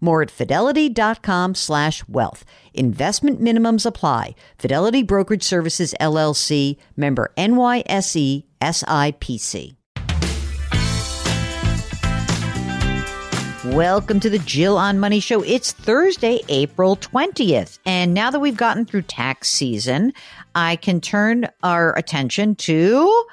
More at fidelity.com slash wealth. Investment minimums apply. Fidelity Brokerage Services LLC, member NYSE SIPC. Welcome to the Jill on Money Show. It's Thursday, April 20th. And now that we've gotten through tax season, I can turn our attention to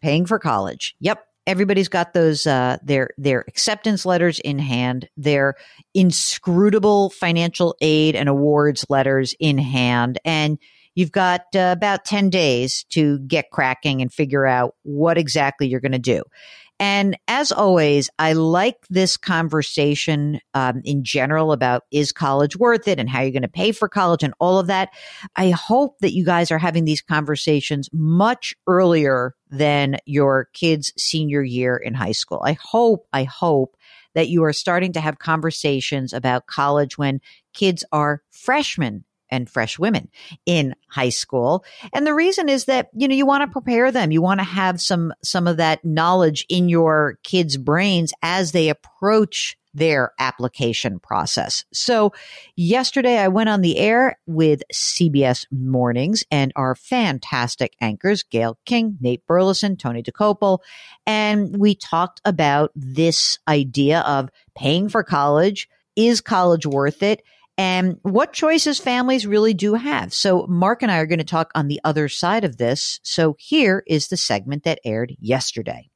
paying for college. Yep, everybody's got those uh, their their acceptance letters in hand, their inscrutable financial aid and awards letters in hand, and you've got uh, about ten days to get cracking and figure out what exactly you're going to do. And as always, I like this conversation um, in general about is college worth it and how you're going to pay for college and all of that. I hope that you guys are having these conversations much earlier than your kid's senior year in high school. I hope, I hope that you are starting to have conversations about college when kids are freshmen and fresh women in high school. And the reason is that, you know, you want to prepare them. You want to have some, some of that knowledge in your kids' brains as they approach their application process. So yesterday I went on the air with CBS Mornings and our fantastic anchors, Gayle King, Nate Burleson, Tony Dokoupil, and we talked about this idea of paying for college. Is college worth it? And what choices families really do have. So Mark and I are going to talk on the other side of this. So here is the segment that aired yesterday.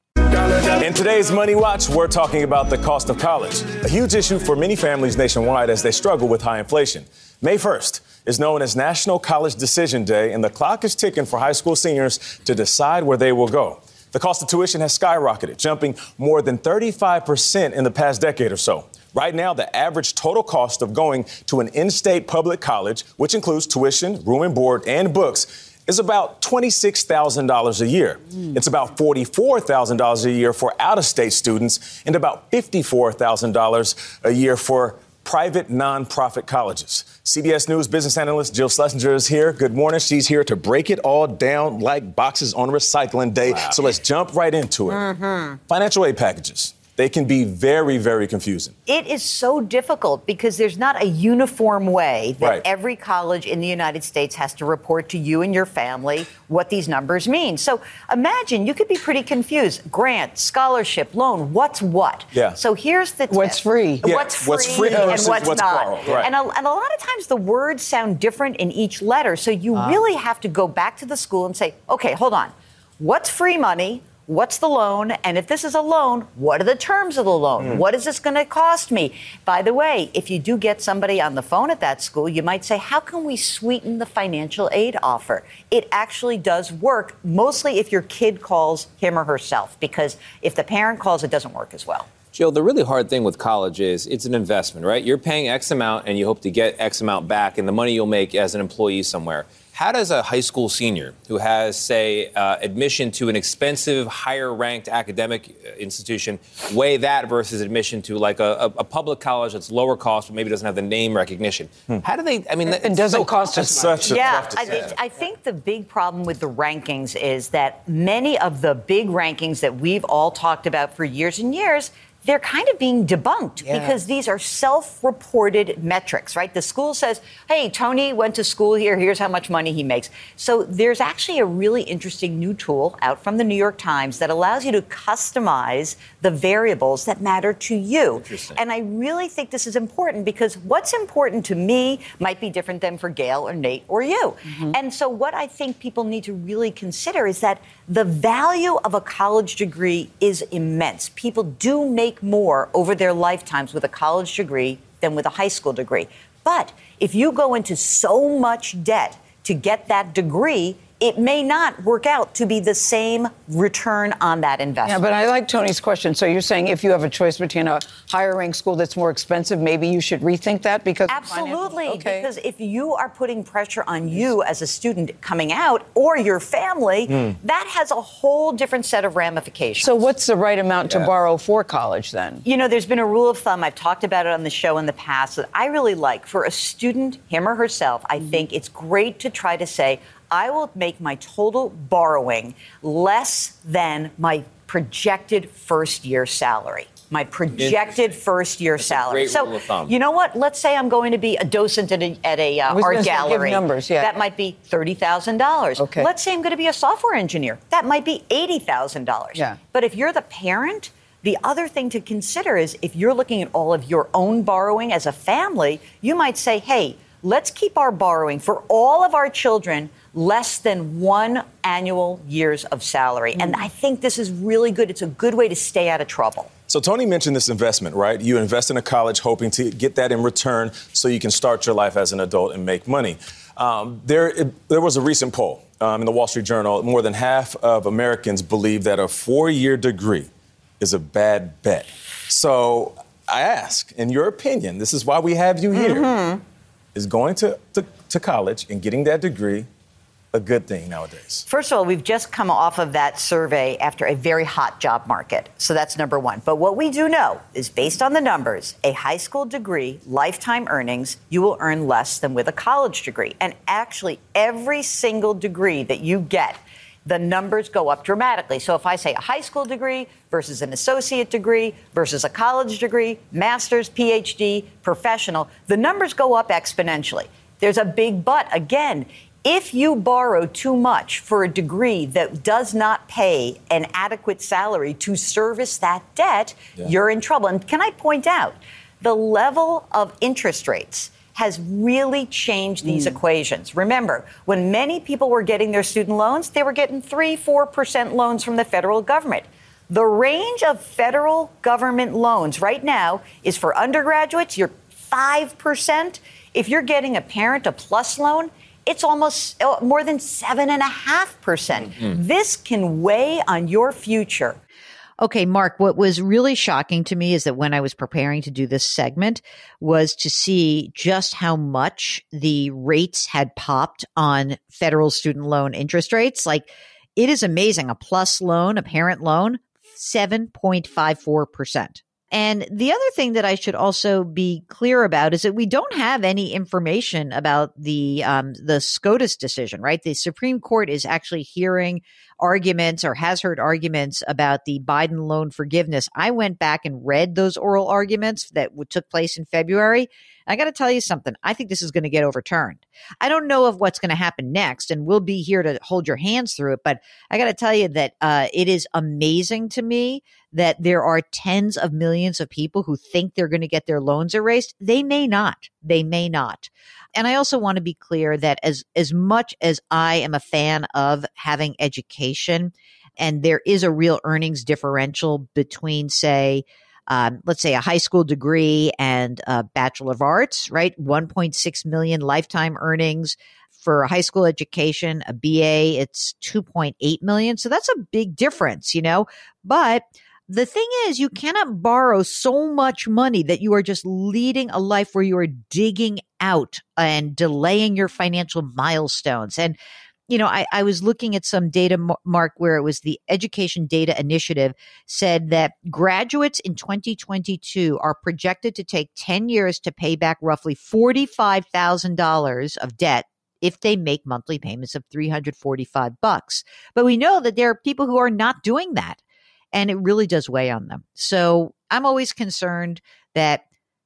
In today's Money Watch, we're talking about the cost of college, a huge issue for many families nationwide as they struggle with high inflation. May 1st is known as National College Decision Day, and the clock is ticking for high school seniors to decide where they will go. The cost of tuition has skyrocketed, jumping more than 35% in the past decade or so. Right now, the average total cost of going to an in state public college, which includes tuition, room and board, and books, is about $26,000 a year. Mm. It's about $44,000 a year for out of state students and about $54,000 a year for private nonprofit colleges. CBS News business analyst Jill Schlesinger is here. Good morning. She's here to break it all down like boxes on recycling day. Wow. So let's jump right into it. Mm-hmm. Financial aid packages they can be very, very confusing. It is so difficult because there's not a uniform way that right. every college in the United States has to report to you and your family what these numbers mean. So imagine you could be pretty confused. Grant, scholarship, loan, what's what? Yeah. So here's the what's free? Yeah. What's free, what's free and what's, what's not. Right. And, a, and a lot of times the words sound different in each letter. So you uh. really have to go back to the school and say, okay, hold on. What's free money? What's the loan? And if this is a loan, what are the terms of the loan? Mm. What is this going to cost me? By the way, if you do get somebody on the phone at that school, you might say, How can we sweeten the financial aid offer? It actually does work, mostly if your kid calls him or herself, because if the parent calls, it doesn't work as well. Jill, the really hard thing with college is it's an investment, right? You're paying X amount and you hope to get X amount back and the money you'll make as an employee somewhere. How does a high school senior who has, say, uh, admission to an expensive, higher ranked academic uh, institution weigh that versus admission to like a, a, public college that's lower cost but maybe doesn't have the name recognition? Hmm. How do they, I mean, it doesn't so, cost as much. Yeah, I, I think the big problem with the rankings is that many of the big rankings that we've all talked about for years and years they're kind of being debunked yeah. because these are self reported metrics, right? The school says, hey, Tony went to school here, here's how much money he makes. So there's actually a really interesting new tool out from the New York Times that allows you to customize the variables that matter to you. And I really think this is important because what's important to me might be different than for Gayle or Nate or you. Mm-hmm. And so what I think people need to really consider is that the value of a college degree is immense. People do make more over their lifetimes with a college degree than with a high school degree. But if you go into so much debt to get that degree, it may not work out to be the same return on that investment. Yeah, but I like Tony's question. So you're saying if you have a choice between a higher ranked school that's more expensive, maybe you should rethink that because absolutely okay. because if you are putting pressure on you as a student coming out or your family, mm. that has a whole different set of ramifications. So what's the right amount yeah. to borrow for college then? You know, there's been a rule of thumb. I've talked about it on the show in the past that I really like for a student, him or herself. I mm-hmm. think it's great to try to say. I will make my total borrowing less than my projected first year salary. My projected first year salary. so, you know what? Let's say I'm going to be a docent at a, at a uh, art gallery. numbers, yeah. That might be thirty thousand dollars. Okay. Let's say I'm going to be a software engineer. That might be eighty thousand dollars. Yeah. But if you're the parent, the other thing to consider is if you're looking at all of your own borrowing as a family, you might say, "Hey, let's keep our borrowing for all of our children." Less than one annual years of salary. Mm. And I think this is really good. It's a good way to stay out of trouble. So Tony mentioned this investment, right? You invest in a college hoping to get that in return so you can start your life as an adult and make money. Um, there, it, there was a recent poll um, in the Wall Street Journal. More than half of Americans believe that a four-year degree is a bad bet. So I ask, in your opinion, this is why we have you here: mm-hmm. is going to, to, to college and getting that degree a good thing nowadays? First of all, we've just come off of that survey after a very hot job market. So that's number one. But what we do know is based on the numbers, a high school degree, lifetime earnings, you will earn less than with a college degree. And actually, every single degree that you get, the numbers go up dramatically. So if I say a high school degree versus an associate degree versus a college degree, master's, PhD, professional, the numbers go up exponentially. There's a big but. Again, if you borrow too much for a degree that does not pay an adequate salary to service that debt, yeah. you're in trouble. And can I point out, the level of interest rates has really changed these mm. equations. Remember, when many people were getting their student loans, they were getting 3 4% loans from the federal government. The range of federal government loans right now is for undergraduates, you're 5%. If you're getting a parent a plus loan, it's almost uh, more than 7.5%. percent mm hmm This can weigh on your future. Okay, Mark, what was really shocking to me is that when I was preparing to do this segment was to see just how much the rates had popped on federal student loan interest rates. Like it is amazing. A plus loan, a parent loan, 7.54%. And the other thing that I should also be clear about is that we don't have any information about the um, the SCOTUS decision, right? The Supreme Court is actually hearing arguments or has heard arguments about the Biden loan forgiveness. I went back and read those oral arguments that took place in February. I got to tell you something. I think this is going to get overturned. I don't know of what's going to happen next, and we'll be here to hold your hands through it. But I got to tell you that uh, it is amazing to me that there are tens of millions of people who think they're going to get their loans erased. They may not. They may not. And I also want to be clear that as as much as I am a fan of having education, and there is a real earnings differential between, say, um, let's say a high school degree and a bachelor of arts, right? 1.6 million lifetime earnings for a high school education, a BA, it's 2.8 million. So that's a big difference, you know, but the thing is, you cannot borrow so much money that you are just leading a life where you are digging out and delaying your financial milestones. And, you know, I, I was looking at some data, Mark, where it was the Education Data Initiative said that graduates in 2022 are projected to take 10 years to pay back roughly $45,000 of debt if they make monthly payments of 345 bucks. But we know that there are people who are not doing that and it really does weigh on them. So I'm always concerned that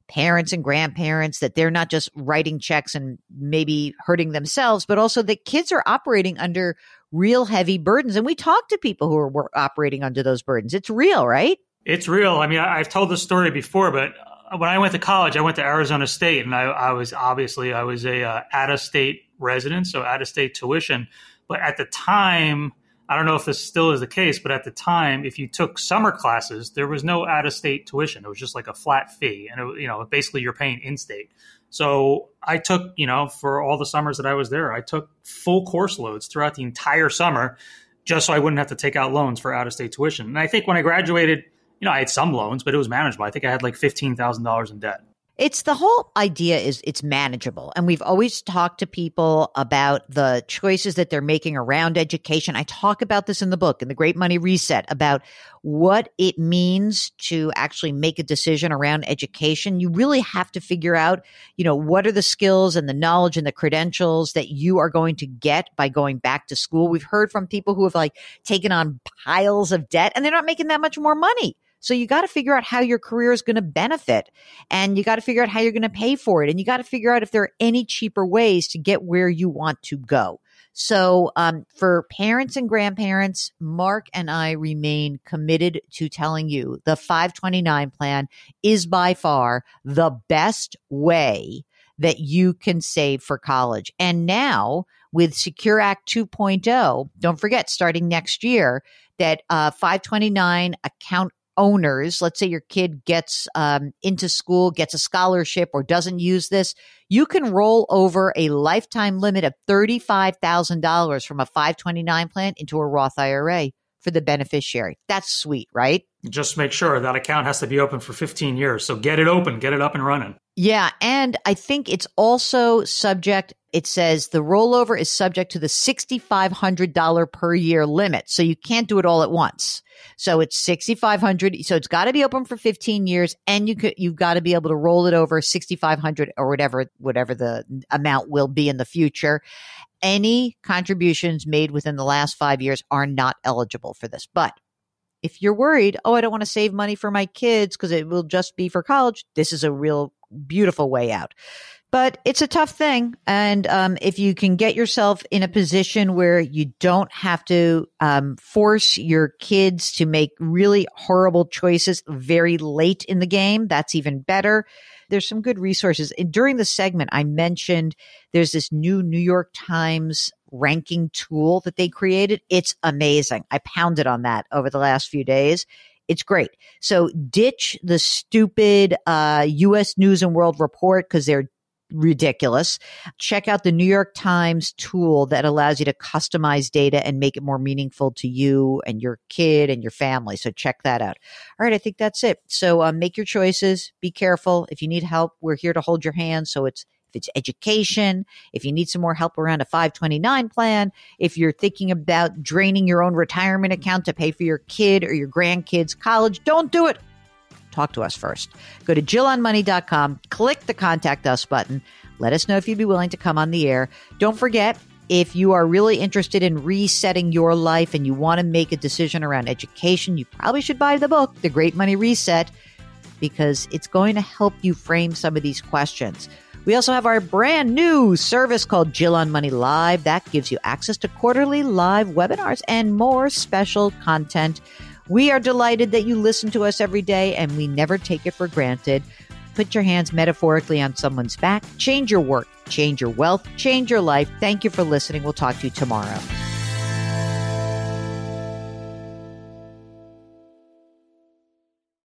parents and grandparents that they're not just writing checks and maybe hurting themselves, but also that kids are operating under real heavy burdens. And we talk to people who are operating under those burdens. It's real, right? It's real. I mean, I've told this story before, but uh, when I went to college, I went to Arizona State, and I, I was obviously I was a uh, out of state resident, so out of state tuition. But at the time, I don't know if this still is the case, but at the time, if you took summer classes, there was no out of state tuition. It was just like a flat fee, and it, you know, basically you're paying in state. So I took, you know, for all the summers that I was there, I took full course loads throughout the entire summer, just so I wouldn't have to take out loans for out of state tuition. And I think when I graduated, you know, I had some loans, but it was manageable. I think I had like fifteen thousand dollars in debt. It's the whole idea is it's manageable. And we've always talked to people about the choices that they're making around education. I talk about this in the book, in The Great Money Reset, about what it means to actually make a decision around education. You really have to figure out, you know, what are the skills and the knowledge and the credentials that you are going to get by going back to school. We've heard from people who have like taken on piles of debt and they're not making that much more money. So you got to figure out how your career is going to benefit and you got to figure out how you're going to pay for it. And you got to figure out if there are any cheaper ways to get where you want to go. So, um, for parents and grandparents, Mark and I remain committed to telling you the 529 plan is by far the best way that you can save for college. And now with Secure Act 2.0, don't forget, starting next year, that uh, 529 account owners, let's say your kid gets um, into school, gets a scholarship, or doesn't use this, you can roll over a lifetime limit of $35,000 from a 529 plan into a Roth IRA for the beneficiary. That's sweet, right? Just make sure that account has to be open for 15 years. So get it open, get it up and running. Yeah. And I think it's also subject, it says the rollover is subject to the $6,500 per year limit. So you can't do it all at once. So it's 6,500. So it's got to be open for 15 years and you could, you've got to be able to roll it over 6,500 or whatever, whatever the amount will be in the future. Any contributions made within the last five years are not eligible for this. But if you're worried, oh, I don't want to save money for my kids because it will just be for college, this is a real beautiful way out. But it's a tough thing. And um, if you can get yourself in a position where you don't have to um, force your kids to make really horrible choices very late in the game, that's even better. There's some good resources. And during the segment, I mentioned there's this new New York Times ranking tool that they created. It's amazing. I pounded on that over the last few days. It's great. So ditch the stupid uh, U.S. News and World Report because they're ridiculous. Check out the New York Times tool that allows you to customize data and make it more meaningful to you and your kid and your family. So check that out. All right, I think that's it. So uh, make your choices. Be careful. If you need help, we're here to hold your hand. So it's if it's education, if you need some more help around a 529 plan, if you're thinking about draining your own retirement account to pay for your kid or your grandkids' college, don't do it talk to us first. Go to JillOnMoney.com, click the contact us button. Let us know if you'd be willing to come on the air. Don't forget, if you are really interested in resetting your life and you want to make a decision around education, you probably should buy the book, The Great Money Reset, because it's going to help you frame some of these questions. We also have our brand new service called Jill on Money Live that gives you access to quarterly live webinars and more special content. We are delighted that you listen to us every day and we never take it for granted. Put your hands metaphorically on someone's back, change your work, change your wealth, change your life. Thank you for listening. We'll talk to you tomorrow.